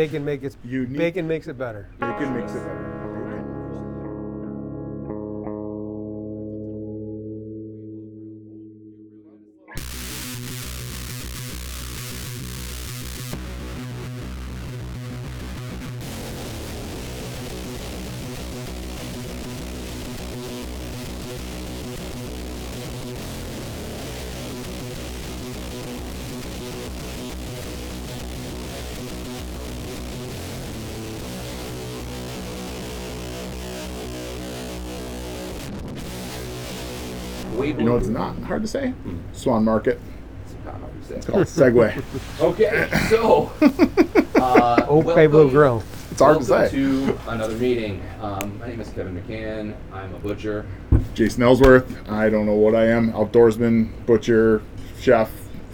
Bacon makes it. Bacon makes it better. Bacon makes it better. Hard to say? Swan Market. It's called Segway. Okay, so. Uh, Oak Bay welcome- Blue Grill. It's hard to welcome say. to another meeting. Um, my name is Kevin McCann. I'm a butcher. Jason Ellsworth. I don't know what I am. Outdoorsman, butcher, chef.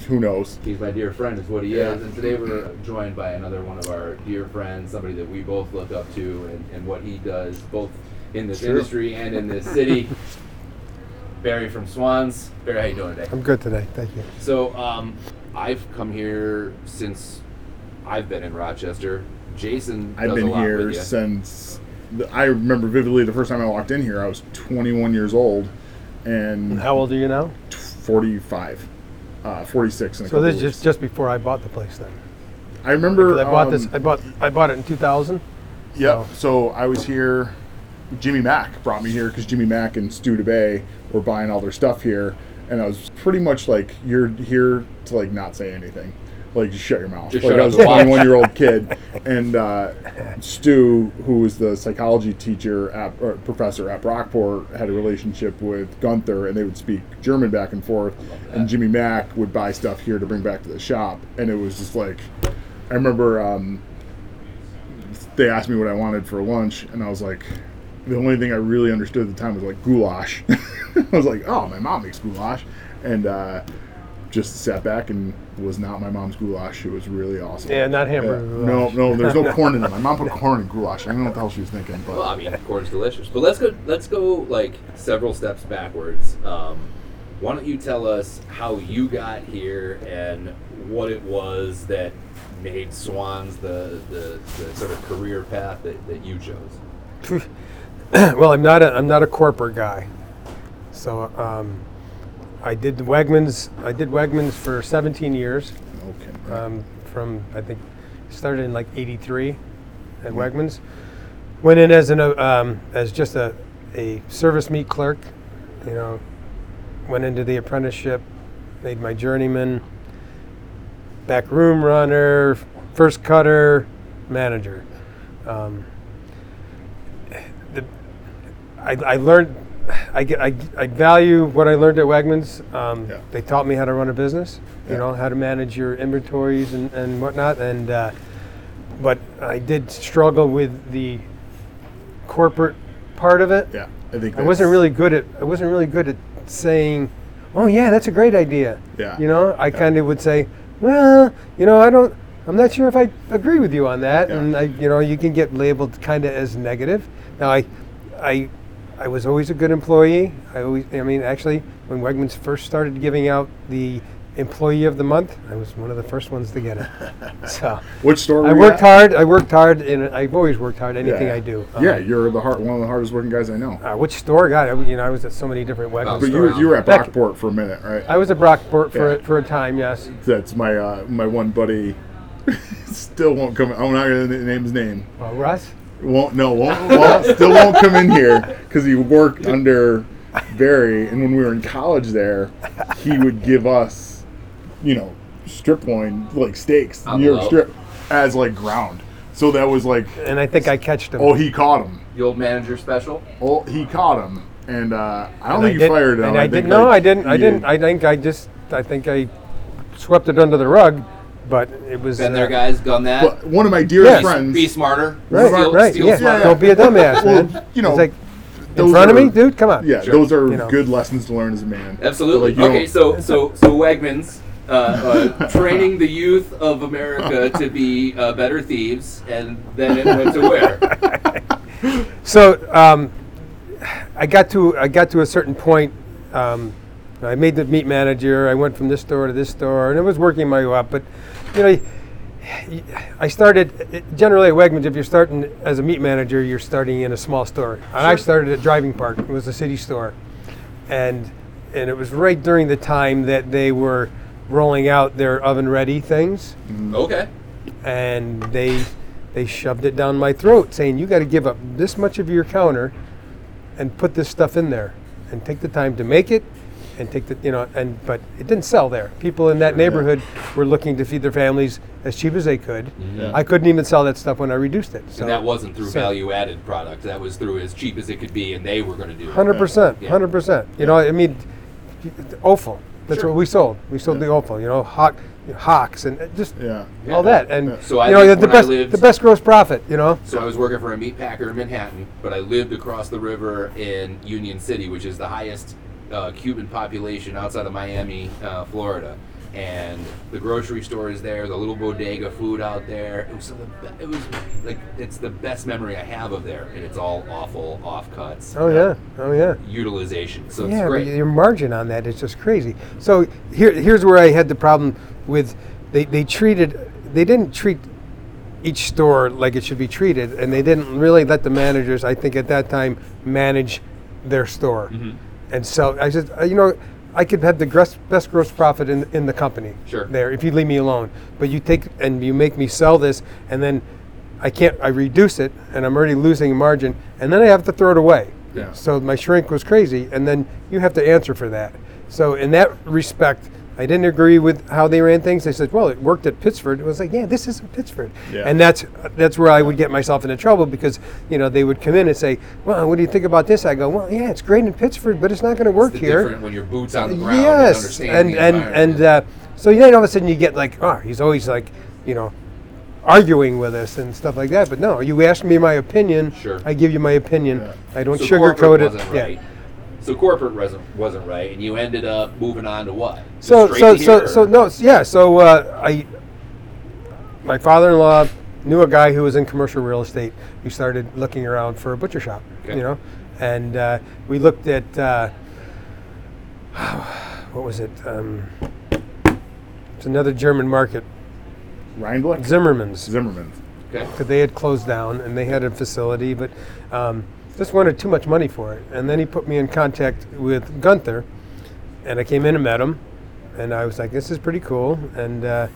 Who knows? He's my dear friend, is what he Yeah. is. And today we're joined by another one of our dear friends, somebody that we both look up to and, and what he does, both in this True. industry and in this city. Barry from Swans. Barry, how you doing today? I'm good today. Thank you. So um, I've come here since I've been in Rochester. Jason, I've does a been lot here with ya. since. the- I remember vividly the first time I walked in here. I was 21 years old, and How old are you now? 45, uh, 46 in a So couple this is just just before I bought the place then. I remember. 'Cause I bought this. um, I bought I bought it in 2000. Yep. So I was here. Jimmy Mack brought me here because Jimmy Mack and Stu DeBay were buying all their stuff here, and I was pretty much like, "You're here to like not say anything, like just shut your mouth." Just like I was a and watch. 21 year old kid, and uh, Stu, who was the psychology teacher at or professor at Brockport, had a relationship with Gunther, and they would speak German back and forth. And Jimmy Mack would buy stuff here to bring back to the shop, and it was just like, I remember. Um, they asked me what I wanted for lunch, and I was like, the only thing I really understood at the time was like goulash. I was like, oh, my mom makes goulash, and uh, just sat back and was not my mom's goulash. It was really awesome. Yeah, not hamburger Yeah. No, no, there's no corn in it. My mom put corn in goulash. I don't know what the hell she was thinking, but Well, I mean, corn's delicious. But let's go. Let's go like several steps backwards. Um, why don't you tell us how you got here and what it was that made Swans the, the, the sort of career path that, that you chose? well, I'm not a I'm not a corporate guy. So um, I did Wegmans. I did Wegmans for 17 years. okay. um, from I think started in like '83 at Wegmans. Went in as an uh, um, as just a a service meat clerk, you know. Went into the apprenticeship, made my journeyman, back room runner, first cutter, manager. Um, I, I learned. I, get- I, I value what I learned at Wegmans. Um, Yeah. They taught me how to run a business, you Yeah. know, how to manage your inventories and, and whatnot. And uh, but I did struggle with the corporate part of it. yeah, I think I wasn't really good at I wasn't really good at saying, "Oh yeah, that's a great idea." Yeah. You know, I kind of would say, "Well, you know, I don't I'm not sure if I agree with you on that." Yeah. And I you know, you can get labeled kind of as negative. Now I I I was always a good employee. I always I mean, actually, when Wegmans first started giving out the employee of the month, I was one of the first ones to get it. so, Which store? Were I you worked at? hard. I worked hard, and I've always worked hard. Anything Yeah. I do. Yeah, Um, you're the hard, one of the hardest working guys I know. uh, which store? God, I, you know, I was at so many different Wegmans. But you, stores. were- you were at Back- Brockport for a minute, right? I was at Brockport for Yeah. a, for a time. Yes. That's my uh, my one buddy. Still won't come. I'm not gonna name his name. Well, Russ. Won't no won't, won't still won't come in here because he worked under Barry, and when we were in college there, he would give us, you know, strip loin like steaks, On New York strip, as like ground. So that was like, And I think I catched him. oh, he caught him. The old manager special. Oh, he caught him, and uh, I don't And think you didn't- fired him. And I, think, didn't. No, like, I didn't. I you- didn't. I think I just. I think I swept it under the rug, but it was. Been uh, there, guys. Done that. But one of my dearest Yes. friends. Be smarter. Right, Steal- right, steal yeah. smarter. Don't be a dumbass, Well, man. you know, It's like in those front of are- me, dude. Come on. Yeah, Sure. those are You know. good lessons to learn as a man. Absolutely. Like, okay, so so so Wegmans uh, uh, training the youth of America to be uh, better thieves, and then it went to where? So um, I got to I got to a certain point. Um, I made the meat manager. I went from this store to this store, and I was working my way up. But you know, I started generally at Wegmans. If you're starting as a meat manager, you're starting in a small store. And I started at Driving Park. It was a city store, and and it was right during the time that they were rolling out their oven ready things, mm, Okay. and they they shoved it down my throat, saying you got to give up this much of your counter, and put this stuff in there, and take the time to make it, and take the you know and but it didn't sell there. People in that neighborhood were looking to feed their families as cheap as they could. Yeah. I couldn't even sell that stuff when I reduced it. So and that wasn't through so- value added product. That was through as cheap as it could be, and they were going to do it. Hundred percent, hundred percent. You know, I mean, offal. That's Sure. what we sold. We sold Yeah. the offal. You know, hawk, hawks, and uh, just Yeah. all that. And Yeah. So I you know, the when I best, lived- the best gross profit. You know. So I was working for a meat packer in Manhattan, but I lived across the river in Union City, which is the highest uh, Cuban population outside of Miami, uh, Florida. And the grocery store is there, the little bodega food out there. It was the it was like it's the best memory I have of there, and it's all awful offcuts. Oh yeah. Oh yeah. Utilization, so yeah, it's but great. your margin on that is just crazy. So here, here's where I had the problem with they, they treated they didn't treat each store like it should be treated, and they didn't really let the managers, I think, at that time, manage their store. Mm-hmm. And so I said, uh, you know, I could have the gross, best gross profit in in the company. Sure. There, if you leave me alone, but you take and you make me sell this, and then I can't. I reduce it, and I'm already losing margin, and then I have to throw it away. Yeah. So my shrink was crazy, and then you have to answer for that. So in that respect, I didn't agree with how they ran things. They said, "Well, it worked at Pittsford." It was like, "Yeah, this isn't Pittsford," Yeah. and that's that's where I would get myself into trouble because you know they would come in and say, "Well, what do you think about this?" I go, "Well, yeah, it's great in Pittsford, but it's not going to work It's the here." different when your boots on the ground. yes, understand and and and uh, so then all of a sudden you get like, "Oh, he's always like, you know." arguing with us and stuff like that but no you ask me my opinion Sure. i give you my opinion Yeah. i don't so sugarcoat it wasn't Yeah. Right. So corporate wasn't wasn't right, and you ended up moving on to what? So straight so to so here, so or- no yeah so uh, I my father-in-law knew a guy who was in commercial real estate. We started looking around for a butcher shop, Okay. you know, and uh, we looked at uh, what was it? Um, it's another German market, Reinblick? Zimmerman's. Zimmerman. Okay. because they had closed down and they had a facility, but um, just wanted too much money for it. And then he put me in contact with Gunther, and I came in and met him, and I was like, "This is pretty cool." And uh,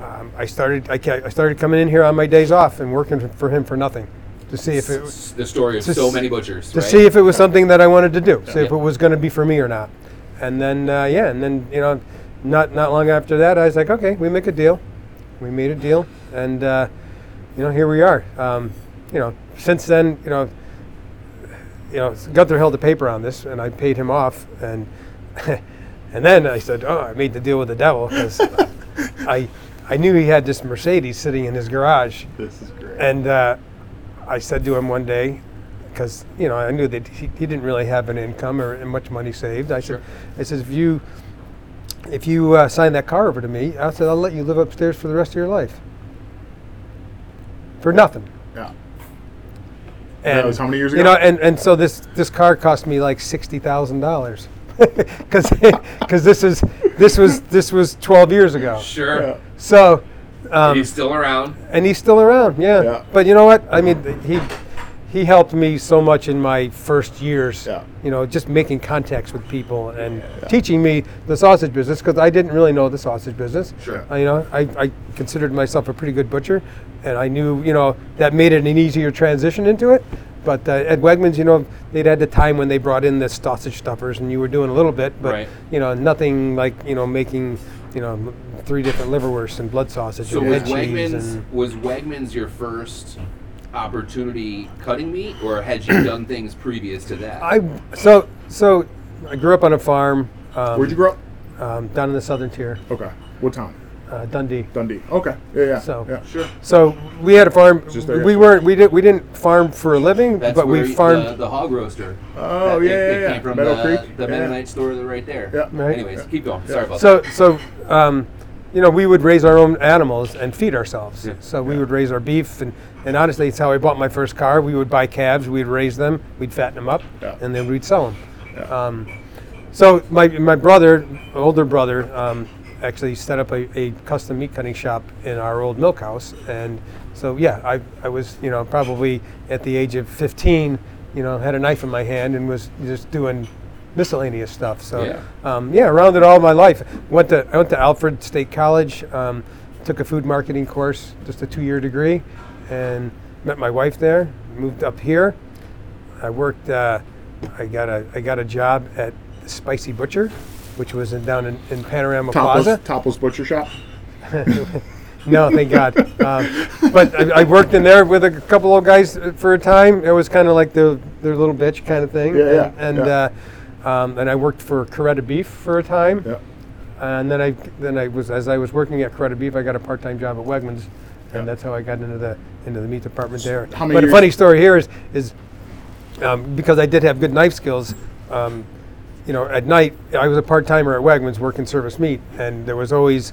um, I started, I, ca- I started coming in here on my days off and working for him for nothing, to see if it was the story of so many butchers. to right? see if it was something that I wanted to do, see if it was going to be for me or not. And then uh, yeah, and then you know, not not long after that, I was like, okay, we make a deal. We made a deal, and uh, you know, here we are. Um, you know, since then, you know, you know, Gunther held the paper on this, and I paid him off, and and then I said, oh, I made the deal with the devil because I I knew he had this Mercedes sitting in his garage, This is great. and uh, I said to him one day, because you know I knew that he, he didn't really have an income or much money saved. I Sure. said, I said if you if you uh, sign that car over to me, I said I'll let you live upstairs for the rest of your life for nothing. yeah. And That was how many years ago? You know, and, and so this this car cost me like sixty thousand dollars, because because this is this was this was twelve years ago. Sure. Yeah. So. Um, He's still around. and he's still around. Yeah. Yeah. But you know what? I mean, he he helped me so much in my first years. Yeah. You know, just making contacts with people and teaching me the sausage business because I didn't really know the sausage business. Sure. I, you know, I, I considered myself a pretty good butcher, and I knew you know that made it an easier transition into it. But uh, at Wegmans, you know, they'd had the time when they brought in the sausage stuffers, and you were doing a little bit, but Right. you know, nothing like you know making you know three different liverwursts and blood sausage So and was head Wegmans and was Wegmans your first opportunity cutting meat, or had you done things previous to that? I so so I grew up on a farm. Um, Where'd you grow up? Um, down in the southern tier, Okay. What town? uh, Dundee. Dundee. Okay. Yeah, yeah. So- yeah. sure. So we had a farm. Just there we weren't. We did. We didn't farm for a living, That's but where we the, farmed. the hog roaster. Oh, yeah, yeah, yeah. came from Meadow the, Creek. the Yeah. Mennonite store right there. Yeah. Right. Anyways, keep going. Sorry about so that. so um, you know we would raise our own animals and feed ourselves. Yeah. So we would raise our beef and. And honestly, it's how I bought my first car. We would buy calves, we'd raise them, we'd fatten them up, Yeah. and then we'd sell them. Yeah. Um, so my my brother, older brother, um, actually set up a, a custom meat cutting shop in our old milk house. And so, yeah, I, I was, you know, probably at the age of 15, you know, had a knife in my hand and was just doing miscellaneous stuff. So, Yeah. um, yeah, around it all my life. Went to I went to Alfred State College, um, took a food marketing course, just a two-year degree, and met my wife there. Moved up here. I worked. Uh, I got a I got a job at Spicy Butcher, which was in, down in, in Panorama Plaza. topless butcher shop. No, thank God. Um, but I, I worked in there with a couple of guys for a time. It was kind of like the their little bitch kind of thing. Yeah, yeah, And, and yeah. Uh, um, and I worked for Coretta Beef for a time. Yeah. And then I then I was as I was working at Coretta Beef, I got a part-time job at Wegmans. And that's how I got into the into the meat department there. How many but a years- funny story here is is um, because I did have good knife skills. Um, you know, at night I was a part-timer at Wegmans working service meat, and there was always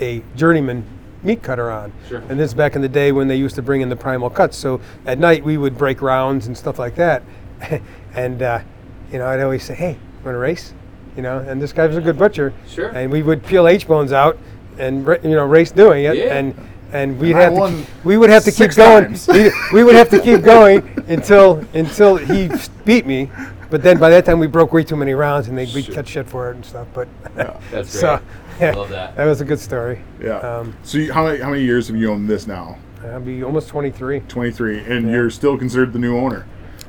a journeyman meat cutter on. Sure. And this is back in the day when they used to bring in the primal cuts. So at night we would break rounds and stuff like that, and uh, you know I'd always say, "Hey, want to race?" You know, and this guy was a good butcher. Sure. And we would peel H bones out and ra- you know race doing it, Yeah. and and we'd And have to keep- we would have to keep going. we, we would have to keep going until until he beat me. But then by that time we broke way too many rounds and they we'd Sure. catch shit for it and stuff. But yeah. That's great. so yeah, Love that. that was a good story. Yeah. Um, so you, how many how many years have you owned this now? I'll be almost 23. Twenty three, and Yeah. you're still considered the new owner.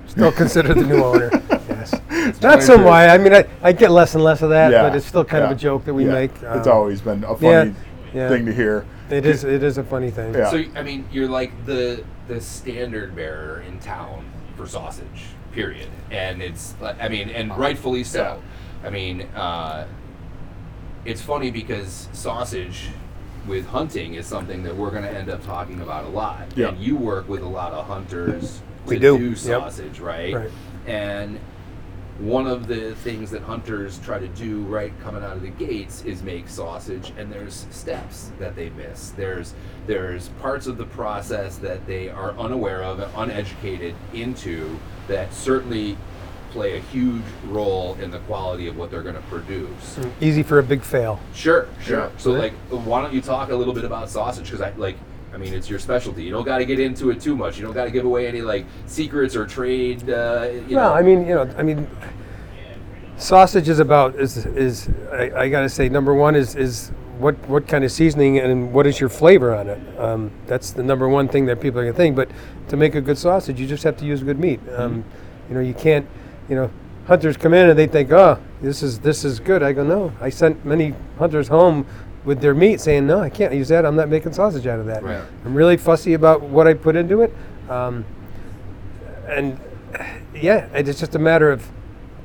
Still considered the new owner. Yes. Not so much. I mean, I, I get less and less of that, Yeah, but it's still kind yeah, of a joke that we yeah. make. it's Um, always been a funny yeah, yeah. thing to hear. It is. It is a funny thing. Yeah. So I mean, you're like the the standard bearer in town for sausage, period. And it's, I mean, and rightfully so. I mean, uh, it's funny because sausage with hunting is something that we're going to end up talking about a lot. Yeah. And you work with a lot of hunters We to do, do yep. sausage, right? Right. And one of the things that hunters try to do right coming out of the gates is make sausage and there's steps that they miss there's there's parts of the process that they are unaware of and uneducated into that certainly play a huge role in the quality of what they're going to produce Easy for a big fail. Sure, sure. Yeah. So, like, why don't you talk a little bit about sausage? Because I like, I mean, it's your specialty. You don't got to get into it too much. You don't got to give away any like secrets or trade. Uh, you Well, know. I mean, you know, I mean, sausage is about is is I, I got to say number one is is what what kind of seasoning and what is your flavor on it. Um, that's the number one thing that people are gonna think. But to make a good sausage, you just have to use good meat. Um, you know, you can't. You know, hunters come in and they think, oh, this is this is good. I go, no. I sent many hunters home with their meat saying, no, I can't use that. I'm not making sausage out of that. Right. I'm really fussy about what I put into it. Um, and yeah, it's just a matter of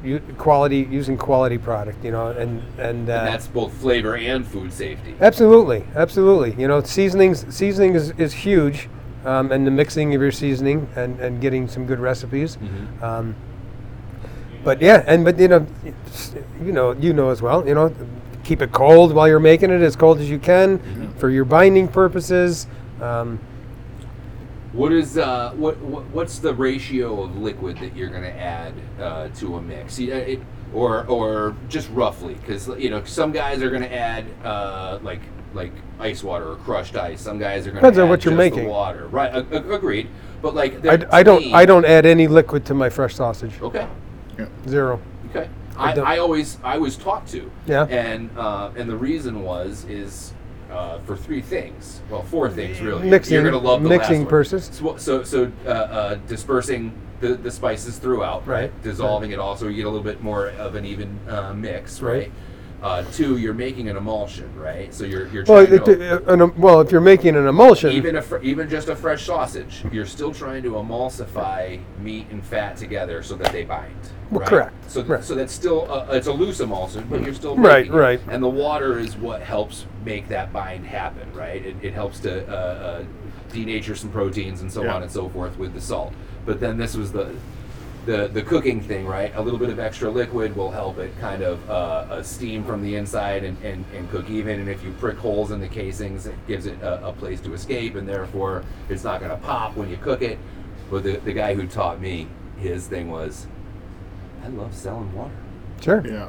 u- quality, using quality product, you know, and and, uh, and that's both flavor and food safety. absolutely, absolutely, you know, seasonings, seasoning is, is huge, um, and the mixing of your seasoning and, and getting some good recipes. Mhm. Um, but yeah, and but you know, you know, you know as well, you know, keep it cold while you're making it, as cold as you can, for your binding purposes. Um, What is uh, what, what what's the ratio of liquid that you're going to add uh, to a mix? See, it, or or just roughly, because you know some guys are going to add uh, like like ice water or crushed ice. Some guys are going to Depends add on what you're making. water. Right, a- a- agreed. But like, I, I don't me- I don't add any liquid to my fresh sausage. Okay. Yeah. Zero. Okay. I I, always I was taught to. Yeah. And uh, and the reason was is uh, for three things. Well, four things really. Mixing- You're gonna love the mixing last one. So so, so uh, uh, dispersing the, the spices throughout, right? Right. Dissolving it all, so you get a little bit more of an even uh, mix, right? Right. Uh, two, you're making an emulsion, right? So you're you're Well, it, to uh, an, well, if you're making an emulsion, even a fr- even just a fresh sausage, you're still trying to emulsify meat and fat together so that they bind. Well, right? correct, So, correct. so that's still a, it's a loose emulsion, but you're still Right, it. right. And the water is what helps make that bind happen, right? It, it helps to uh, uh, denature some proteins and so Yeah. on and so forth with the salt. But then this was the the the cooking thing, right? A little bit of extra liquid will help it kind of uh, uh, steam from the inside and, and, and cook even. And if you prick holes in the casings, it gives it a, a place to escape, and therefore it's not going to pop when you cook it. But the, the guy who taught me, his thing was, I love selling water. sure. Yeah.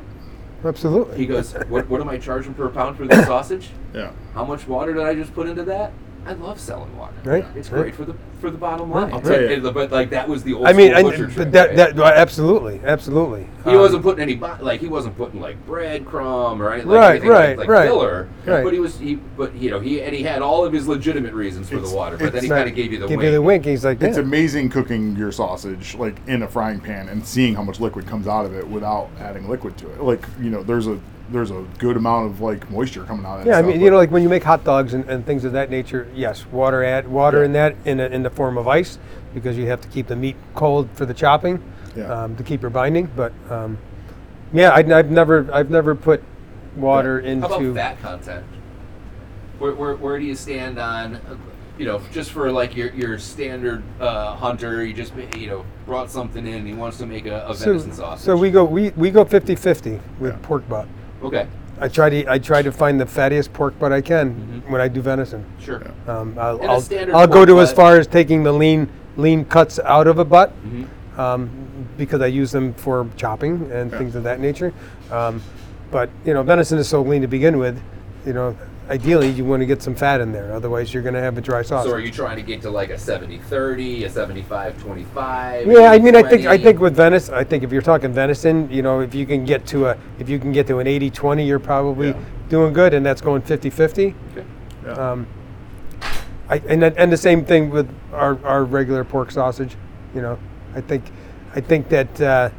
absolutely. He goes, what, what am I charging per pound for this sausage? Yeah. How much water did I just put into that? I love selling water. Right, It's right. great for the for the bottom line. I'll tell you. But like that was the old I mean, I, butcher but trick, that, right? that absolutely, absolutely. He Um, wasn't putting any like he wasn't putting like breadcrumb or anything, Right, like, right, like, like right, filler. right. But he was he but you know he and he had all of his legitimate reasons for It's- the water. But then he Right. kind of gave you the give wink. you the wink. He's like, It's yeah. amazing cooking your sausage like in a frying pan and seeing how much liquid comes out of it without adding liquid to it. Like you know, there's a there's a good amount of like moisture coming out of it. Yeah, I mean, you know, like when you make hot dogs and, and things of that nature, yes, water add water Yeah. in that in a, in the form of ice because you have to keep the meat cold for the chopping Yeah. um, to keep your binding. But um, yeah, I, I've never I've never put water How about into. fat content? Where, where, where do you stand on, you know, just for like your, your standard uh, hunter, you just you know brought something in, and he wants to make a, a So, venison sausage. so we go we, we go 50-50 with Yeah. pork butt. Okay, I try to I try to find the fattiest pork butt I can Mhm. when I do venison. sure. Um, I'll, And a I'll, standard I'll go pork to as butt- far as taking the lean lean cuts out of a butt Mhm. um, because I use them for chopping and Yeah. things of that nature. Um, but you know, venison is so lean to begin with. You know, ideally you want to get some fat in there. Otherwise, you're going to have a dry sausage. So are you trying to get to like a 70-30, a 75-25? yeah, I mean, I think I think with venison, I think if you're talking venison, you know, if you can get to a if you can get to an 80-20, you're probably Yeah. doing good, and that's going 50-50. Okay. Yeah. Um, I, and and the same thing with our, our regular pork sausage. You know, I think I think that uh,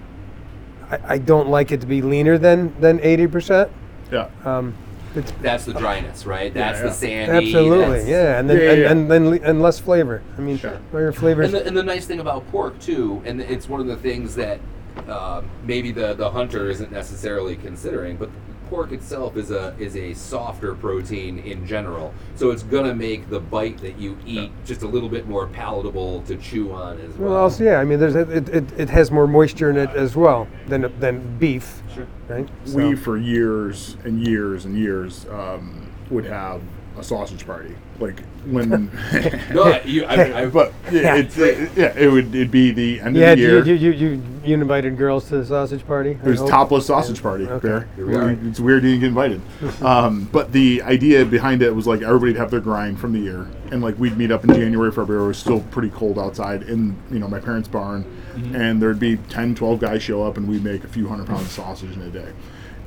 I, I don't like it to be leaner than than eighty percent. yeah. Um, it's That's the dryness, right? That's yeah. the sandy. absolutely yeah, and then Yeah, yeah, and, and then and less flavor. I mean, Sure. your flavors. And the, and the nice thing about pork too, and it's one of the things that uh, maybe the, the hunter isn't necessarily considering, but pork itself is a is a softer protein in general, so it's gonna make the bite that you eat just a little bit more palatable to chew on as well. well, also, yeah, I mean, there's a, it, it, it has more moisture in it as well than than beef, Sure. right? we for years and years and years um, would have a sausage party like when No, you, I, I, but yeah, Yeah. it's it, yeah it would it'd be the end Yeah, of the year you, you, you, you, you invited girls to the sausage party. it was hope? topless sausage party Okay. Bear. Here we are. it's weird you didn't get invited um, but the idea behind it was like everybody'd have their grind from the year and like we'd meet up in january february it was still pretty cold outside in you know my parents barn Mm-hmm. and there'd be 10 12 guys show up and we'd make a few hundred pounds of sausage in a day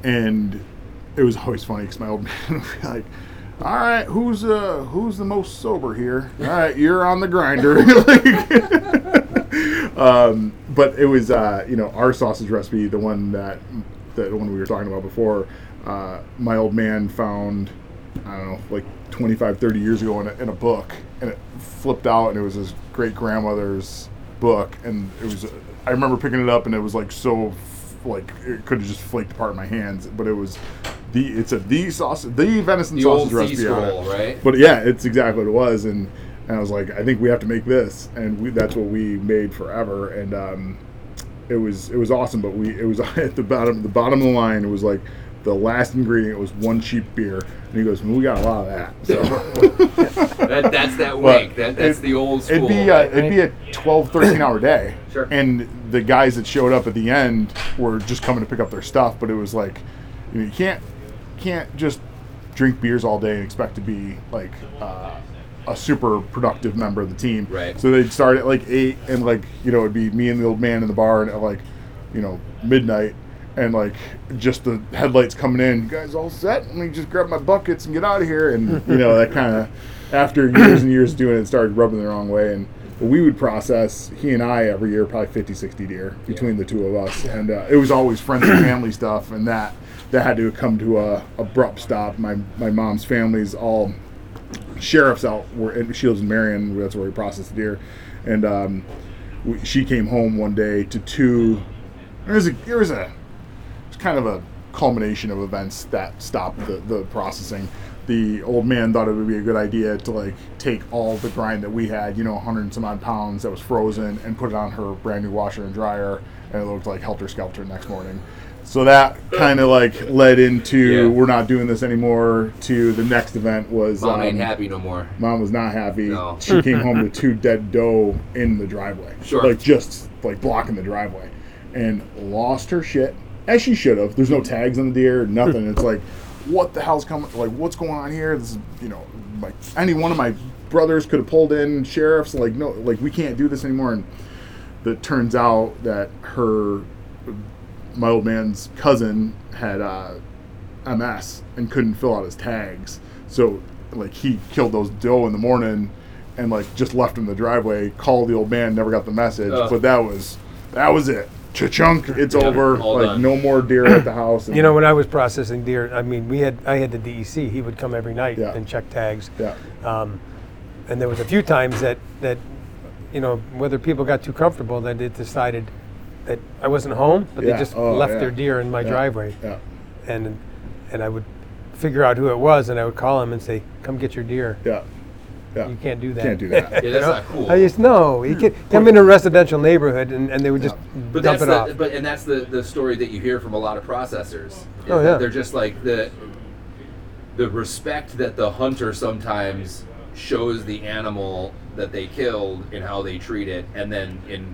and it was always funny because my old man would be like all right, who's uh who's the most sober here? All right, you're on the grinder. Um, but it was uh, you know our sausage recipe, the one that the one we were talking about before. Uh, my old man found I don't know like 25, 30 years ago in a, in a book, and it flipped out, and it was his great grandmother's book, and it was. I remember picking it up, and it was like so like it could have just flaked apart in my hands, but it was the it's a the sausage the venison the sausage recipe on it. right? But yeah, it's exactly what it was, and, and I was like, I think we have to make this, and we, that's what we made forever, and um, it was it was awesome. But we it was at the bottom the bottom of the line. It was like the last ingredient was one cheap beer, and he goes, well, we got a lot of that. So That, that's that wink. That, that's it- the old school. it'd be uh, right? it'd be a 12, 13 hour day, Sure. and the guys that showed up at the end were just coming to pick up their stuff. But it was like, you know, you can't can't just drink beers all day and expect to be like uh, a super productive member of the team. Right. So they'd start at like eight, and like you know, it'd be me and the old man in the bar, and at like you know midnight. And like just the headlights coming in, you guys all set? Let me just grab my buckets and get out of here. And you know that kind of after years and years doing it, started rubbing the wrong way. And we would process he and I every year probably 50, 60 deer between the two of us, and uh, it was always friends and family stuff, and that that had to come to a abrupt stop. My my mom's family's all sheriffs out were in Shields and Marion. That's where we processed the deer, and um, we, she came home one day to two. There was a there was a it was kind of a culmination of events that stopped the, the processing. The old man thought it would be a good idea to like take all the grind that we had, you know, 100 and some odd pounds that was frozen, and put it on her brand new washer and dryer, and it looked like helter skelter next morning. So that kind of like led into Yeah. we're not doing this anymore. To the next event was Mom ain't um, happy no more. Mom was not happy. No. She came home to two dead doe in the driveway. Sure. Like just like blocking the driveway. And lost her shit. as she should have. There's no tags on the deer, nothing. it's like, what the hell's coming? Like, what's going on here? This is, you know, like any one of my brothers could have pulled in sheriffs. Like, no, like we can't do this anymore. And it turns out that her, my old man's cousin had uh, MS and couldn't fill out his tags. So, like, he killed those doe in the morning and like just left him in the driveway. Called the old man, never got the message. Ugh. But that was that was it. Cha-chunk, it's Yeah, over. Like done. no more deer at the house. and- You know, when I was processing deer, I mean, we had I had the DEC. He would come every night Yeah. and check tags. Yeah. Um, and there was a few times that that you know whether people got too comfortable that it decided that I wasn't home, but Yeah. they just Oh, left yeah. their deer in my Yeah. driveway, Yeah. and and I would figure out who it was, and I would call him and say, "Come get your deer." Yeah. Yeah. You can't do that. Can't do that. Yeah, that's You know? not cool. I just no. You can't. Hmm. I'm in a residential neighborhood, and, and they would just But dump that's it the, off. but and that's the the story that you hear from a lot of processors. is Oh, that yeah. they're just like the the respect that the hunter sometimes shows the animal that they killed and how they treat it, and then in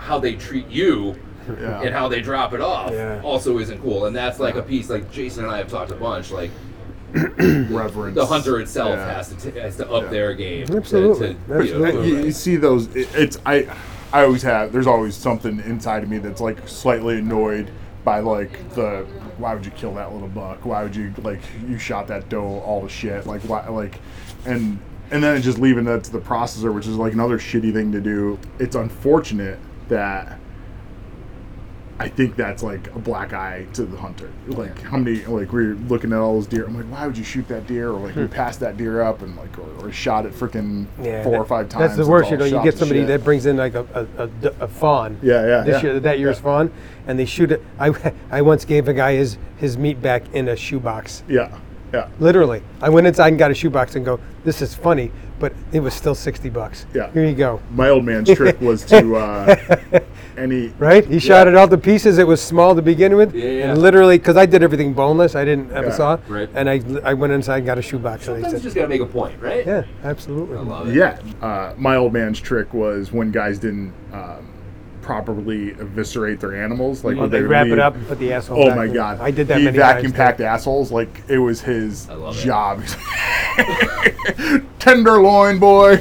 how they treat you Yeah. and how they drop it off Yeah. also isn't cool. And that's like a piece like Jason and I have talked a bunch. Like Reverence. the hunter itself Yeah. has to t- has to up Yeah. their game. Absolutely. to, you know, Absolutely. you, right. you see those it, it's i i always have there's always something inside of me that's like slightly annoyed by like the why would you kill that little buck why would you like you shot that doe all the shit like why like and and then just leaving that to the processor which is like another shitty thing to do it's unfortunate that I think that's like a black eye to the hunter. Like how many like we're looking at all those deer. I'm like, why would you shoot that deer? Or like we passed that deer up and like or, or shot it freaking Hmm. Yeah, four or five times. That's the worst. You know, you get somebody that brings in like a a a fawn. Yeah, yeah, This yeah. year, that year's Yeah. fawn, and they shoot it. I, I once gave a guy his his meat back in a shoebox. Yeah, yeah, Literally, I went inside and got a shoebox and go. This is funny, but it was still sixty bucks. Yeah. Here you go. My old man's trick was to uh, any Right? He shot it all to pieces. It was small to begin with, Yeah, yeah. and literally, because I did everything boneless, I didn't have Yeah, a saw, right. and I I went inside and got a shoebox. And I Sometimes you said, just gotta make a point, right? yeah, absolutely. I love it. Yeah, uh, my old man's trick was when guys didn't um, properly eviscerate their animals, like Oh, when they would wrap it up and put the asshole. Oh back my in. god! I did that He many vacuum times. packed assholes like it was his I love it. job. Tenderloin boy.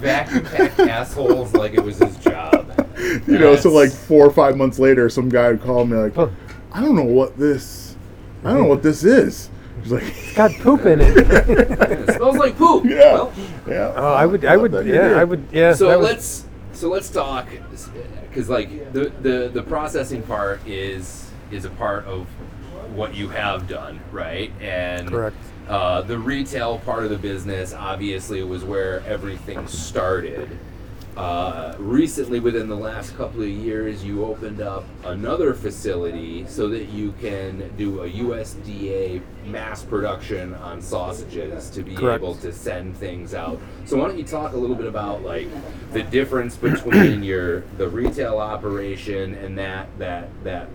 Vacuum packed assholes like it was his job. you know, so like four or five months later, some guy would call me like, I don't know what this, I don't know what this is. He's like, Got poop in it. it smells like poop. yeah, Well, yeah. Oh, I would, I would, yeah, idea. I would, yeah. so let's so let's talk because like the, the the processing part is is a part of what you have done, right? And Correct. Uh, the retail part of the business obviously was where everything started. Uh, recently, within the last couple of years, you opened up another facility so that you can do a USDA mass production on sausages to be Correct. able to send things out. So, why don't you talk a little bit about like the difference between your the retail operation and that that that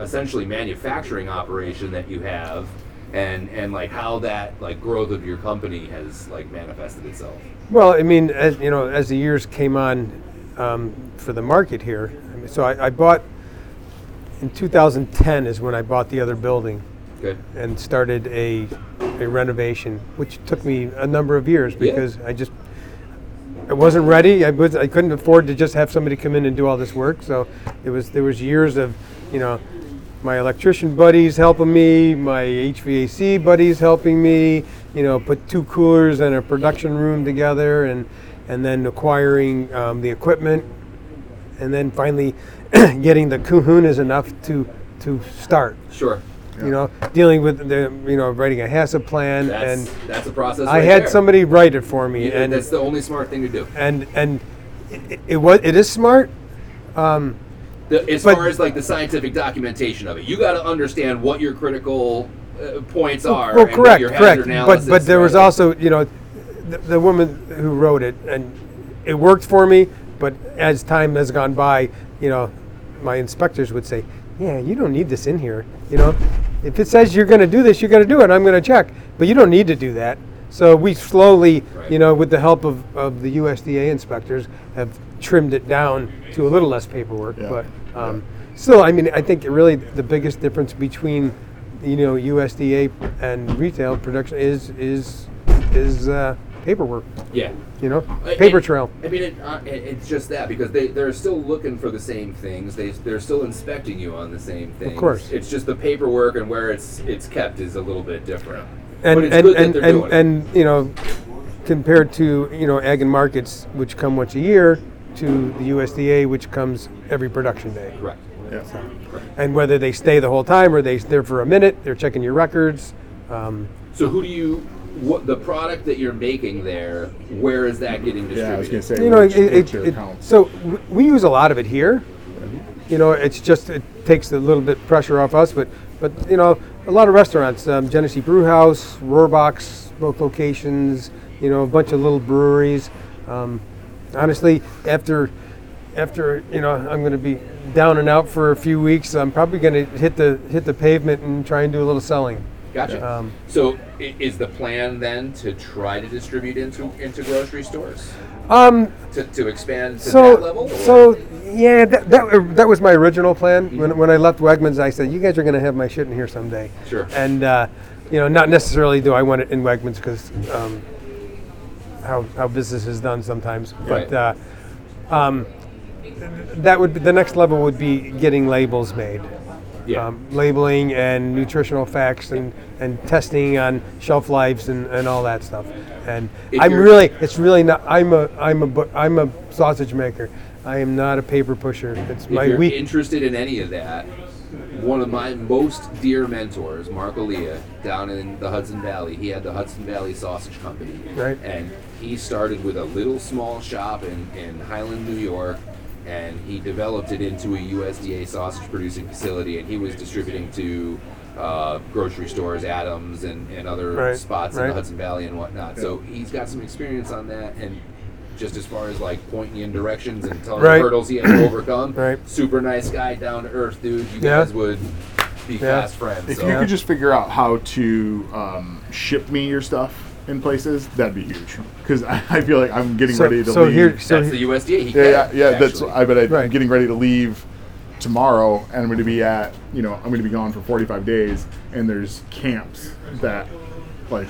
essentially manufacturing operation that you have and and like how that like growth of your company has like manifested itself Well, I mean, as you know, as the years came on um, for the market here, I mean, so I, I bought in 2010 is when I bought the other building good and started a, a renovation, which took me a number of years Yeah. because I just I wasn't ready. I was I couldn't afford to just have somebody come in and do all this work. So it was there was years of you know my electrician buddies helping me, my HVAC buddies helping me. You know, put two coolers and a production room together, and and then acquiring um, the equipment, and then finally getting the kahunas enough to to start sure you know, dealing with the, you know, writing a HACCP plan, that's and that's a process I right had there. somebody write it for me, and that's the only smart thing to do and and it, it was it is smart. Um, the, as But- far as like the scientific documentation of it you got to understand what your critical uh, points are well, and what correct, your correct. hazard But analysis, but there was right? also, you know, the, the woman who wrote it, and it worked for me. But as time has gone by, you know, my inspectors would say, "Yeah, you don't need this in here." You know, if it says you're going to do this, you're going to do it. I'm going to check, but you don't need to do that. So we slowly, Right. you know, with the help of, of the USDA inspectors, have trimmed it down to a little less paperwork. Yeah. But Um, still, I mean, I think really the biggest difference between you know USDA and retail production is is is uh, paperwork. Yeah. You know, paper and- trail. I mean, it, uh, it, it's just that because they they're still looking for the same things. They they're still inspecting you on the same things. Of course. It's just the paperwork and where it's it's kept is a little bit different. and but it's and good and, that they're and, it. and you know compared to you know ag and markets which come once a year to the USDA which comes every production day Correct. Yeah. And whether they stay the whole time or they're there for a minute they're checking your records um, So who do you? What the product that you're making there? Where is that getting distributed? Yeah, I was gonna say. you know which, it, it, it- accounts? so w- we use a lot of it here you know it's just it takes a little bit pressure off us but but you know a lot of restaurants um, Genesee Brew House Rohrbach's both locations you know a bunch of little breweries um, honestly after after you know I'm going to be down and out for a few weeks I'm probably going to hit the hit the pavement and try and do a little selling Gotcha. Um, so i- is the plan then to try to distribute into into grocery stores um, to, to expand to so that level? or- so yeah that, that, that was my original plan when, when I left Wegmans I said you guys are going to have my shit in here someday Sure. and uh, you know not necessarily do I want it in Wegmans because um, how, how business is done sometimes but Right. uh, um, that would be, the next level would be getting labels made yeah. um, labeling and nutritional facts and, and testing on shelf lives and, and all that stuff. And If I'm really, it's really not. I'm a, I'm a, I'm a sausage maker. I am not a paper pusher. It's if my you're weak. interested in any of that, one of my most dear mentors, Mark Aaliyah, down in the Hudson Valley, he had the Hudson Valley Sausage Company. Right. And he started with a little small shop in, in Highland, New York, and he developed it into a USDA sausage producing facility, and he was distributing to uh, grocery stores, Adams, and, and other Right, spots in the Hudson Valley and whatnot. So he's got some experience on that, and just as far as like pointing in directions and telling Right. hurdles he had to overcome. Right. Super nice guy, down to earth dude. You Yeah. guys would be Yeah. fast friends. If so. you could just figure out how to um, ship me your stuff in places, that'd be huge. Because I, I feel like I'm getting So, ready to so leave. here, so that's he- the USDA. He yeah, yeah, yeah. That's actually. I bet I, Right. I'm getting ready to leave tomorrow, and I'm going to be at you know I'm going to be gone for 45 days, and there's camps that like.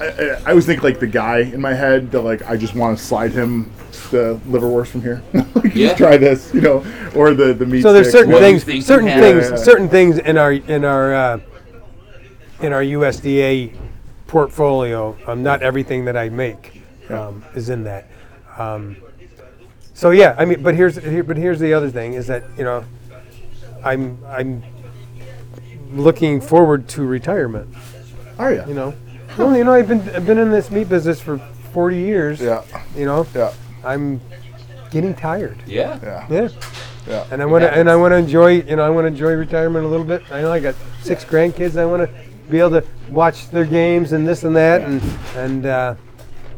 I, I, I always think like the guy in my head that like I just want to slide him the liverwurst from here. like, Yeah. Just try this, you know, or the the meat. so there's certain What do things, think you certain have? things, Yeah. certain things in our in our uh, in our USDA portfolio. Um, not everything that I make um, is in that. Um, so yeah, I mean, but here's here, but here's the other thing is that you know, I'm I'm looking forward to retirement. Are you? You know, well, you know, I've been I've been in this meat business for 40 years. Yeah. You know, Yeah. I'm getting tired. Yeah. Yeah. Yeah. Yeah. And I want to, and I want to enjoy, you know, I want to enjoy retirement a little bit. I know I got six grandkids. I want to be able to watch their games and this and that, and and uh,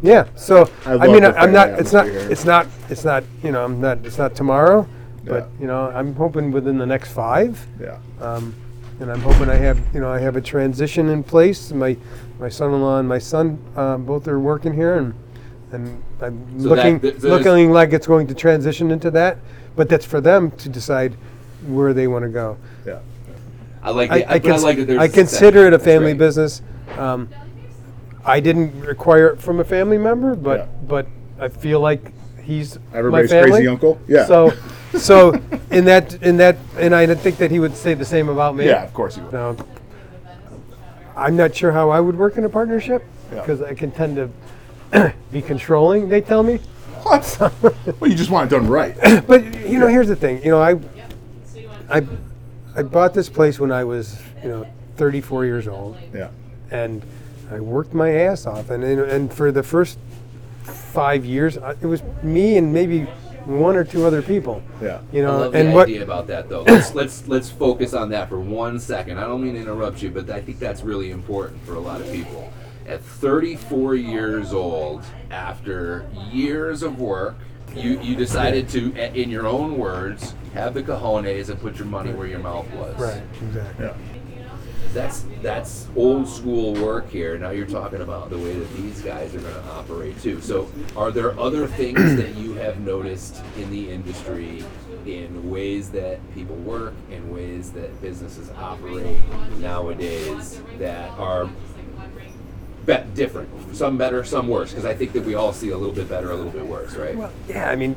yeah. So I I, mean, I'm not. It's not. atmosphere. It's not. It's not. You know, I'm not. It's not tomorrow, but Yeah. you know, I'm hoping within the next five. Yeah. Um, and I'm hoping I have, you know, I have a transition in place. My, my son-in-law and my son uh, both are working here, and and I'm So that- looking th- looking like it's going to transition into that. But that's for them to decide where they want to go. Yeah. I like. I, The, I, but I cons- like that there's I a consider it a family great. business. Um, I didn't require it from a family member, but Yeah. but I feel like he's Everybody's my family. crazy uncle. Yeah. So, so in that in that, and I think that he would say the same about me. Yeah, of course he would. Now, I'm not sure how I would work in a partnership Yeah. because I can tend to be controlling. They tell me, What? well, you just want it done right. but you know, here's the thing. You know, I, I, I bought this place when I was, you know, 34 years old, Yeah. and I worked my ass off, and and, and for the first five years, I- it was me and maybe one or two other people. Yeah. You I know, love and the what idea about that though. Let's let's let's focus on that for one second. I don't mean to interrupt you, but I think that's really important for a lot of people. At 34 years old, after years of work, you you decided to, in your own words, have the cojones and put your money where your mouth was. right, exactly. Yeah. That's that's old school work here. Now you're talking about the way that these guys are going to operate too. So, are there other things that you have noticed in the industry in ways that people work, in ways that businesses operate nowadays that are be- different. Some better, some worse. Because I think that we all see a little bit better, a little bit worse, right? Well, yeah, I mean,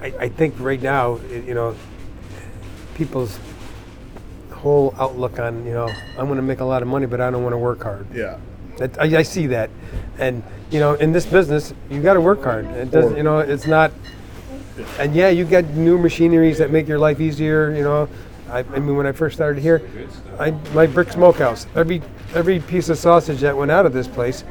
I, I think right now, you know, people's whole outlook on, you know, I'm going to make a lot of money, but I don't want to work hard. Yeah. That, I, I see that, and you know, in this business, you got to work hard. It does, Or- you know, it's not. And yeah, you got new machineries that make your life easier. You know, I, I mean, when I first started here, I my brick smokehouse. Every every piece of sausage that went out of this place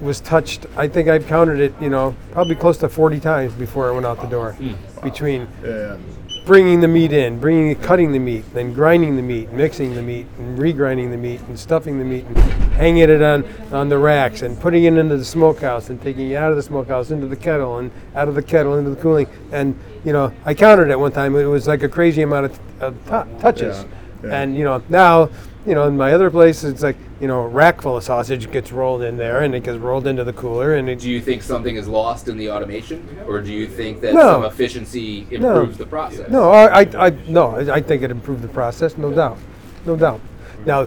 was touched. I think I've counted it. You know, probably close to 40 times before I went out the door. Hmm. Between Yeah. bringing the meat in, bringing, cutting the meat, then grinding the meat, mixing the meat, and regrinding the meat, and stuffing the meat, and hanging it on, on the racks, and putting it into the smokehouse, and taking it out of the smokehouse into the kettle, and out of the kettle into the cooling. And you know, I counted it one time; it was like a crazy amount of, of tou- touches. Yeah, yeah. And you know, now, you know, in my other place, it's like you know, a rack full of sausage gets rolled in there, and it gets rolled into the cooler, and it Do you think something is lost in the automation, or do you think that No. some efficiency No. improves the process? No, I, I, I no, I, I think it improved the process, no doubt, no doubt. Now,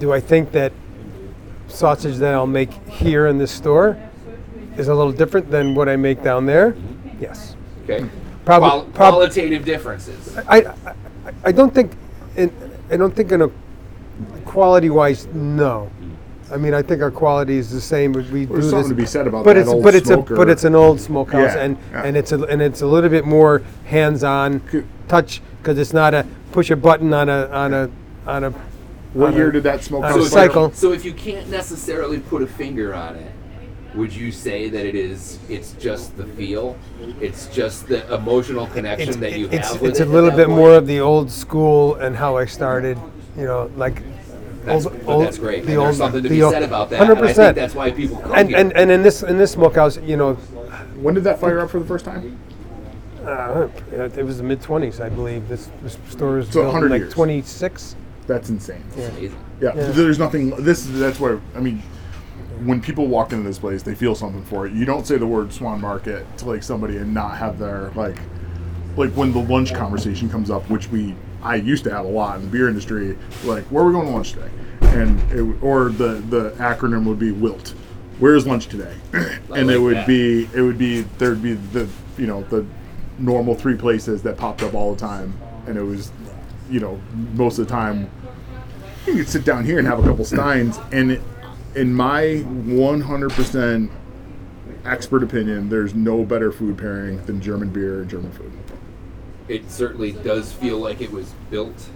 do I think that sausage that I'll make here in this store is a little different than what I make down there? Mm-hmm. Yes. Okay. Prob- Qual- prob- qualitative differences. I, I, I don't think, in, I don't think in a quality-wise, no. I mean, I think our quality is the same. We we do There's something this, to be said about but that it's old but it's smoker. a but it's an old smokehouse, Yeah, and yeah. and it's a and it's a little bit more hands-on Could- touch because it's not a push a button on a on a on a. What on year a- did that smoke on house a if- cycle. So if you can't necessarily put a finger on it, would you say that it is? It's just the feel. It's just the emotional connection It's, that you it's, have with it's it a little bit point? more of the old school and how I started. You know, like That's, old, but that's great. The and old, there's something to the be old- said about that. 100%. And I think that's why people come and, here. and and in this in this smokehouse, you know, When did that fire up for the first time? uh, it was the mid twenties, I believe. This, this store was So built in 100 like years. twenty six. That's insane. Amazing. Yeah, Yeah. there's nothing. This is that's where I mean, when people walk into this place, they feel something for it. You don't say the word Swan Market to like somebody and not have their like, like when the lunch conversation comes up, which we I used to have a lot in the beer industry. Like, where are we going to lunch today? And it, or the the acronym would be WILT. Where's lunch today? and it would that. be it would be there'd be the you know the normal three places that popped up all the time, and it was you know most of the time you could sit down here and have a couple steins and it, in my 100% expert opinion there's no better food pairing than german beer and german food It certainly does feel like it was built,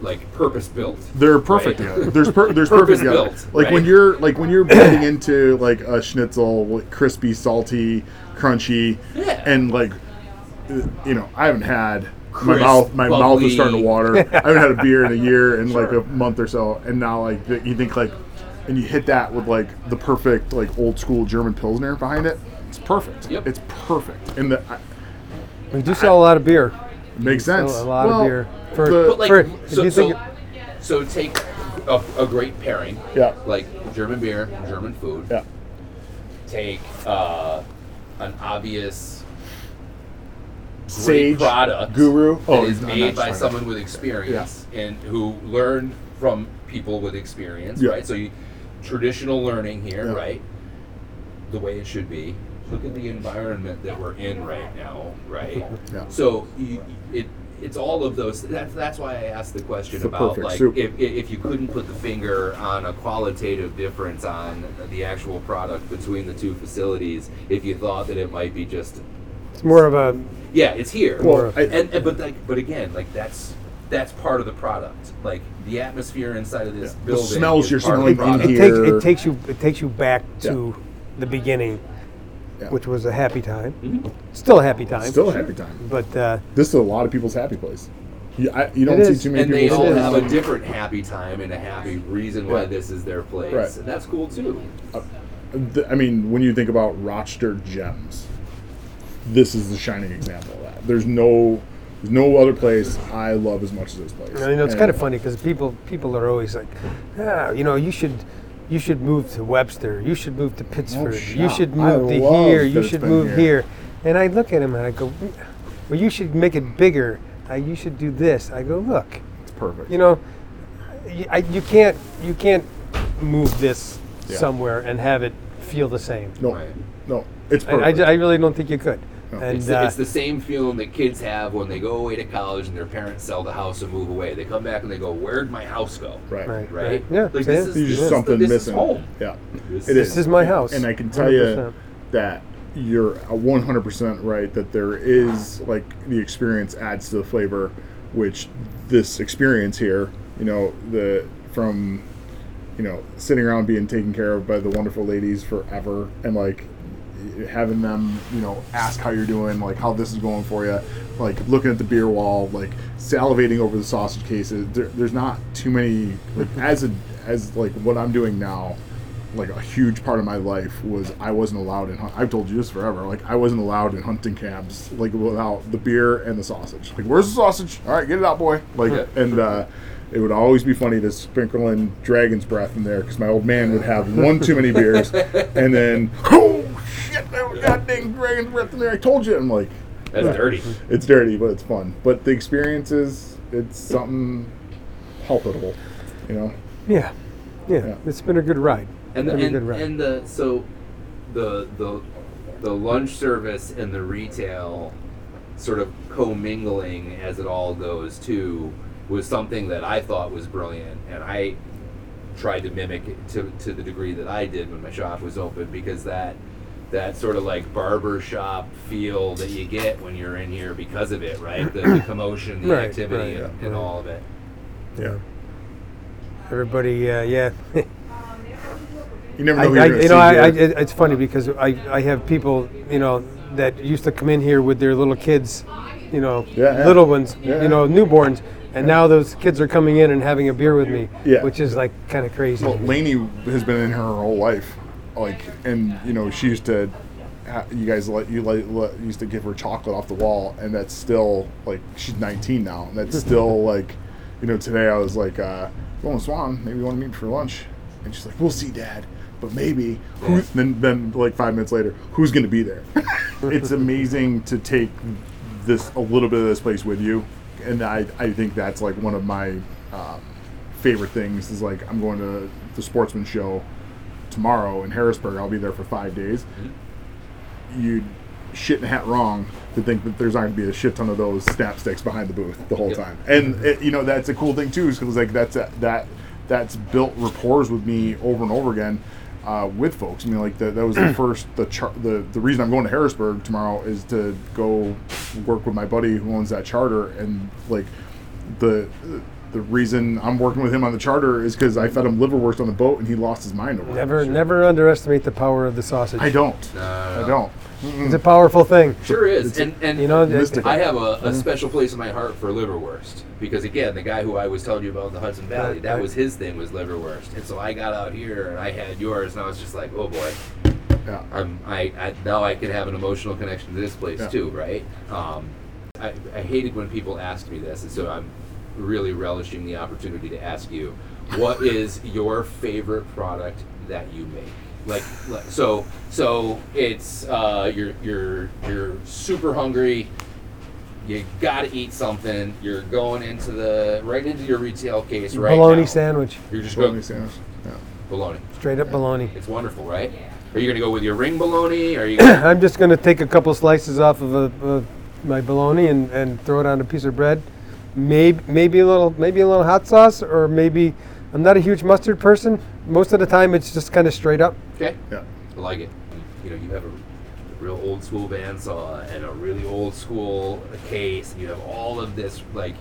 like purpose built. they're perfect Right. there's per, there's perfect together Purpose-built, like when you're like when you're biting into like a schnitzel like crispy salty crunchy Yeah. and like you know i haven't had my mouth my mouth is starting to water i haven't had a beer in a year in like a month or so and now like you think like and you hit that with like the perfect like old school german pilsner behind it it's perfect Yep. it's perfect and the I, We do sell a lot of beer. it makes sell sense a lot of beer for- the- But like, For- so, you so, think- so take a, a great pairing, yeah like German beer, German food. yeah Take uh, an obvious great Sage, product Guru. that Oh, is made by someone with experience and who learned from people with experience, Yeah. right? So you traditional learning here, Yeah. right? The way it should be. Look at the environment that we're in right now, right? Yeah. So you, it it's all of those. That's that's why I asked the question It's the about perfect like soup. if if you couldn't put the finger on a qualitative difference on the actual product between the two facilities, if you thought that it might be just It's more of a yeah, it's here. Well, I- and, and but like but again, like that's that's part of the product. Like the atmosphere inside of this The building. smells you're part of the smelling in product. it takes here. it takes you it takes you back to the beginning, Yeah. which was a happy time. Mhm. Still a happy time. still a happy time But uh, this is a lot of people's happy place you, I, you don't see is. too many And they people all have a different happy time and a happy reason why this is their place. Right. And that's cool too. Th- I mean, when you think about Rochester gems, this is the shining example of that. There's no, there's no other place I love as much as this place. you know, it's And- kind of funny because people people are always like, ah, you know, you should you should move to Webster. You should move to Pittsburgh. you should up. I move to here. You should move here. here. And I look at him and I go, "Mm, well, you should make it bigger. Uh, you should do this. I go, look, It's perfect. you know, you, I, you can't you can't move this Yeah. somewhere and have it feel the same. no, Right. no, it's I, I, perfect. I really don't think you could. No. And It's, the, uh, it's the same feeling that kids have when they go away to college and their parents sell the house and move away. They come back and they go, "Where'd my house go?" right. right, Right? right. Yeah, Like see this it? is, There's this just is something the, this missing. Is home. Yeah. This It This is my house. And I can tell you 100%. that you're 100% right that there is like the experience adds to the flavor, which this experience here, you know, the from you know sitting around being taken care of by the wonderful ladies forever and like having them you know ask how you're doing like how this is going for you like looking at the beer wall like salivating over the sausage cases there, there's not too many like as a as like what i'm doing now like a huge part of my life was I wasn't allowed in. hunt- I've told you this forever. Like I wasn't allowed in hunting camps, like without the beer and the sausage. Like, where's the sausage? All right, get it out, boy. Like, and uh, it would always be funny to sprinkle in dragon's breath in there because my old man would have one too many beers, and then shit, that was goddamn dragon's breath in there. I told you. I'm like, That's dirty. it's dirty, but it's fun. But the experience is it's something palpable, you know. yeah, yeah, Yeah. It's been a good ride. And the and, good ride. and the so the the the lunch service and the retail sort of commingling as it all goes too was something that I thought was brilliant and I tried to mimic it to, to the degree that I did when my shop was open because that that sort of like barbershop feel that you get when you're in here because of it, right? The, the commotion, the Right, activity, right, and, and right. all of it. Yeah. Everybody, uh, yeah. You never I, know. who you're I, gonna you see know, I, I, here. it's funny because I, I have people, you know, that used to come in here with their little kids, you know, Yeah, yeah. little ones, Yeah. you know, newborns, and now those kids are coming in and having a beer with me, Yeah. which is like kind of crazy. Well, Lainey has been in here her whole life, like, and you know she used to, you guys let you let, let used to give her chocolate off the wall, and that's still like she's 19 now, and that's still like, you know, today I was like, uh, going to Swan, maybe you want to meet for lunch, and she's like, we'll see, Dad, but maybe. Who, then then like five minutes later, who's gonna be there? it's amazing to take this a little bit of this place with you, and I I think that's like one of my. Um, favorite things is like I'm going to the sportsman show tomorrow in Harrisburg. I'll be there for five days. You'd shit in a hat wrong to think that there's not going to be a shit ton of those snap sticks behind the booth the whole Yep. time. And it, you know that's a cool thing too, because like that's a, that that's built rapport with me over and over again. Uh, with folks, I mean, like the, that was the first the char- the the reason I'm going to Harrisburg tomorrow is to go work with my buddy who owns that charter, and like the the reason I'm working with him on the charter is because I fed him liverwurst on the boat and he lost his mind over it. never, never underestimate the power of the sausage. I don't. No, no, I don't. It's a powerful thing. Sure is, and and You know, Mystical. I have a, a special place in my heart for liverwurst because again, the guy who I was telling you about in the Hudson Valley, that was his thing was liverwurst, and so I got out here and I had yours, and I was just like, oh boy, Yeah. I'm I, I now I can have an emotional connection to this place Yeah. too, right? Um, I, I hated when people asked me this, and so I'm really relishing the opportunity to ask you, what is your favorite product that you make? Like, like so so it's uh, you're you're you're super hungry. You gotta eat something. You're going into the right into your retail case right bologna now. sandwich, You're just Bologna going sandwich. Yeah. bologna. straight up bologna. It's wonderful, right? Are you gonna go with your ring bologna? Are you? Gonna, I'm just going to take a couple slices off of a, of my bologna and, and throw it on a piece of bread. Maybe maybe a little maybe a little hot sauce or maybe I'm not a huge mustard person. Most of the time it's just kind of straight up. okay. Yeah. I like it. You know, you have a, real old school bandsaw and a really old school case, and you have all of this like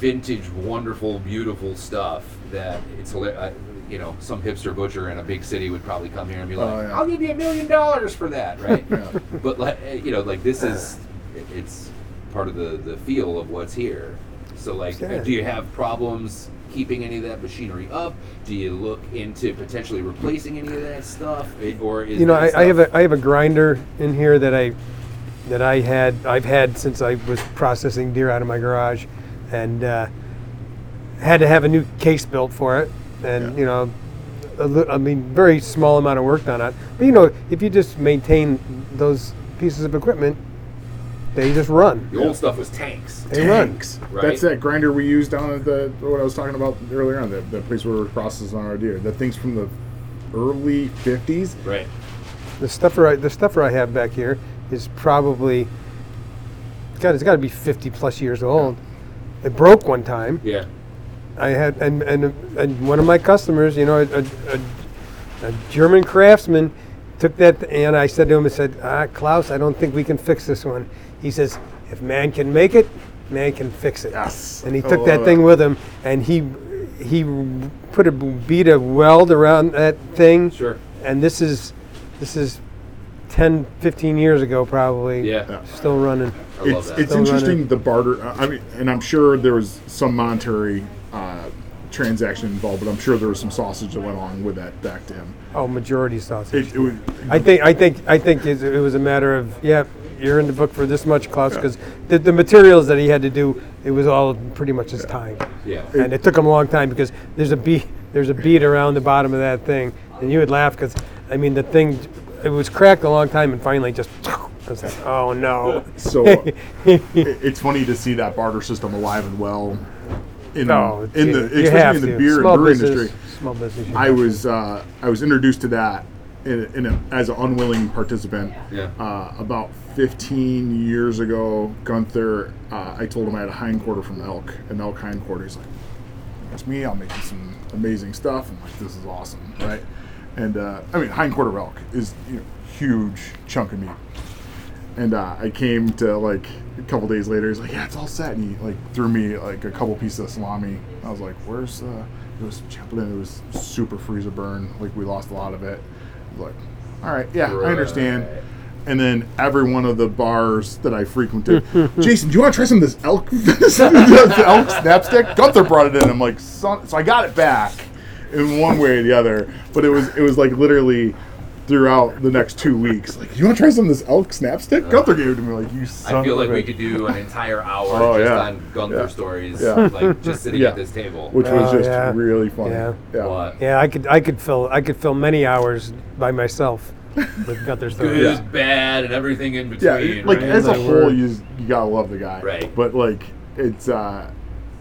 vintage, wonderful, beautiful stuff that it's hila- uh, you know some hipster butcher in a big city would probably come here and be like, Oh, yeah. "I'll give you a million dollars for that," right? Yeah. but like uh, you know, like this is it's part of the the feel of what's here. So like, uh, Yeah. do you have problems keeping any of that machinery up? Do you look into potentially replacing any of that stuff, It- or is You know, I, I have stuff- a I have a grinder in here that I that I had I've had since I was processing deer out of my garage, and uh, had to have a new case built for it, and Yeah. you know, a li- I mean, very small amount of work done on it. But you know, if you just maintain those pieces of equipment, They just run. The old stuff was tanks. They run. Tanks. Right. That's that grinder we used down at the what I was talking about earlier on, the, the place where we processing our deer. The things from the early fifties. Right. The stuffer, I, the stuffer I have back here is probably, God, it's got to be 50 plus years old. It broke one time. Yeah. I had, and, and, and one of my customers, you know, a, a, a German craftsman took that, and I said to him, I said, ah, Klaus, I don't think we can fix this one. He says, if man can make it, man can fix it. Yes. And he I took that love thing with him, and he he put a beat of weld around that thing. Sure. And this is this is 10, 15 years ago, probably. Yeah. Yeah. Still running. I love It's that. it's Still interesting running. the barter. I mean, and I'm sure there was some monetary uh, transaction involved, but I'm sure there was some sausage that went along with that back to him. Oh, majority sausage. It, it was, I think I think I think it, it was a matter of yeah, you're in the book for this much, Klaus, because the, the materials that he had to do, it was all pretty much his time, yeah. and it took him a long time because there's a bead there's a bead around the bottom of that thing, and you would laugh because I mean the thing, it was cracked a long time, and finally just. I was like, oh no. so uh, it, it's funny to see that barter system alive and well in no, in the you have especially in the to. beer Small and brewery business, industry. Small business. you I have to. was uh, I was introduced to that in, in a, as an unwilling participant. Yeah. Uh, about 15 years ago, Gunther, uh, I told him I had a hind quarter from elk, an elk hind quarter. He's like, "That's me. I'm making some amazing stuff." I'm like, "This is awesome, right?" And uh, I mean, hind quarter elk is you know, huge chunk of meat. And uh, I came to like a couple days later. He's like, "Yeah, it's all set." And he like threw me like a couple pieces of salami. I was like, "Where's uh?" It was Champlain. It was super freezer burn. Like we lost a lot of it. I was like, "All right, yeah, I understand." Right. And then every one of the bars that I frequented, Jason, do you want to try some of this elk, this elk snapstick? Gunther brought it in. I'm like, son, so I got it back in one way or the other. But it was it was like literally throughout the next two weeks. Like, you want to try some of this elk snapstick? Gunther gave it to me. Like, you son I feel of like a we could do an entire hour Oh, just yeah. on Gunther Yeah. stories, Yeah. like just sitting Yeah. at this table. which was Oh, just yeah. really fun. Yeah. yeah. Yeah, I could I could fill I could fill many hours by myself with Gunther Good, stories. Yeah. bad, and everything in Yeah, between. like right? as a My whole, word. you you gotta love the guy. Right. But like, it's uh,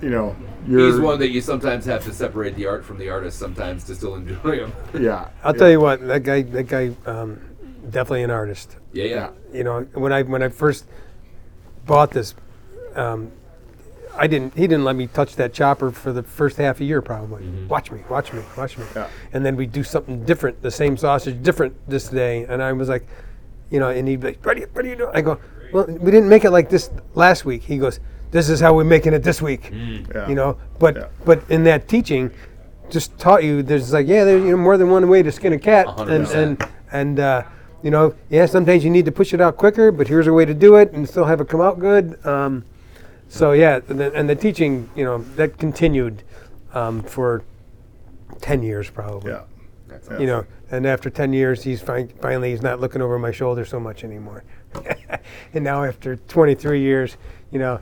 you know, you're He's one that you sometimes have to separate the art from the artist sometimes to still enjoy him. yeah. I'll tell you what, that guy that guy um, definitely an artist. Yeah, yeah. Yeah. You know, when I when I first bought this, um, I didn't he didn't let me touch that chopper for the first half a year probably. Watch me, watch me, watch me. Yeah. And then we do something different, the same sausage, different this day, and I was like, you know, and he'd be like, what are you, what are you doing? I go, well, we didn't make it like this last week. He goes, this is how we're making it this week. Yeah. You know, but Yeah. but in that teaching, just taught you there's like yeah, there's you know, more than one way to skin a cat, A hundred and percent. and and uh, you know, yeah, sometimes you need to push it out quicker, but here's a way to do it and still have it come out good. Um, so yeah, and the, and the teaching, you know, that continued um, for ten years probably. Yeah. That's Yeah. You know, and after ten years, he's fin- finally he's not looking over my shoulder so much anymore. and now after 23 years, you know,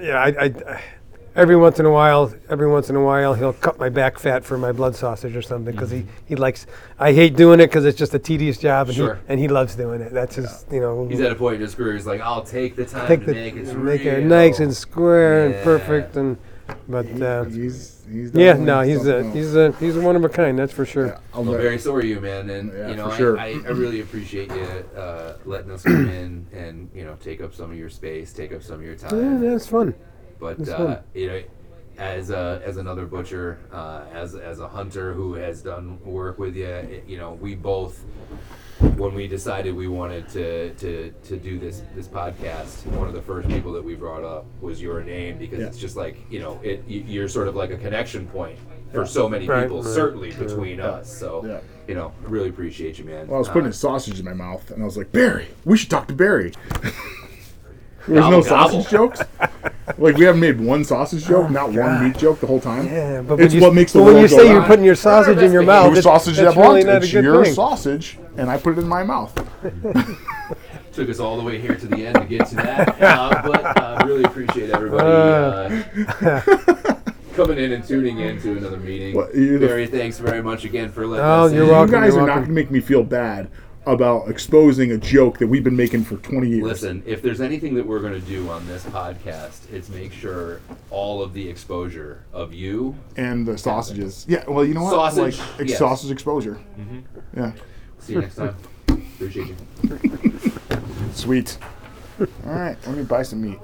yeah, I, I, every once in a while, every once in a while, he'll cut my back fat for my blood sausage or something because he, he likes. I hate doing it because it's just a tedious job, and Sure. he and he loves doing it. That's his, you know. He's at a point in his career. He's like, I'll take the time take to the make it make it nice and square Yeah. and perfect and, but uh, He's he's yeah, no, he's a something else. he's a he's a one of a kind. That's for sure. Yeah, I'm Well, bet. very sorry, you man, and Yeah, you know, for sure. I, I, I really appreciate you uh, letting us come in and you know take up some of your space, take up some of your time. Yeah, that's fun. But uh, you know, as a, as another butcher, uh, as as a hunter who has done work with you, it, you know, we both. When we decided we wanted to, to, to do this this podcast, one of the first people that we brought up was your name because Yeah. it's just like you know it you're sort of like a connection point for so many Right, people, right. certainly between us. So Yeah. you know, I really appreciate you, man. Well, I was putting Uh, his sausage in my mouth, and I was like, Barry, we should talk to Barry. There's no sausage jokes. Like we haven't made one sausage joke, not one meat joke the whole time. Oh, Yeah, but it's when you, what makes the but when you go say you're putting your sausage in your mouth, Your it's- sausage that's that really blunt. not a It's good your thing. sausage, and I put it in my mouth. took us all the way here to the end to get to that. Uh, but uh, really appreciate everybody uh, coming in and tuning in to another meeting. Well, you're Barry, thanks very much again for letting Oh, us you're in. welcome. you guys you're are not going to make me feel bad about exposing a joke that we've been making for 20 years. Listen, if there's anything that we're going to do on this podcast, it's make sure all of the exposure of you. And the sausages. Yeah, well, you know what? Sausage, Like, ex- yes. sausage exposure. Mm-hmm. Yeah. See you next time. Appreciate you. Sweet. All right, let me buy some meat.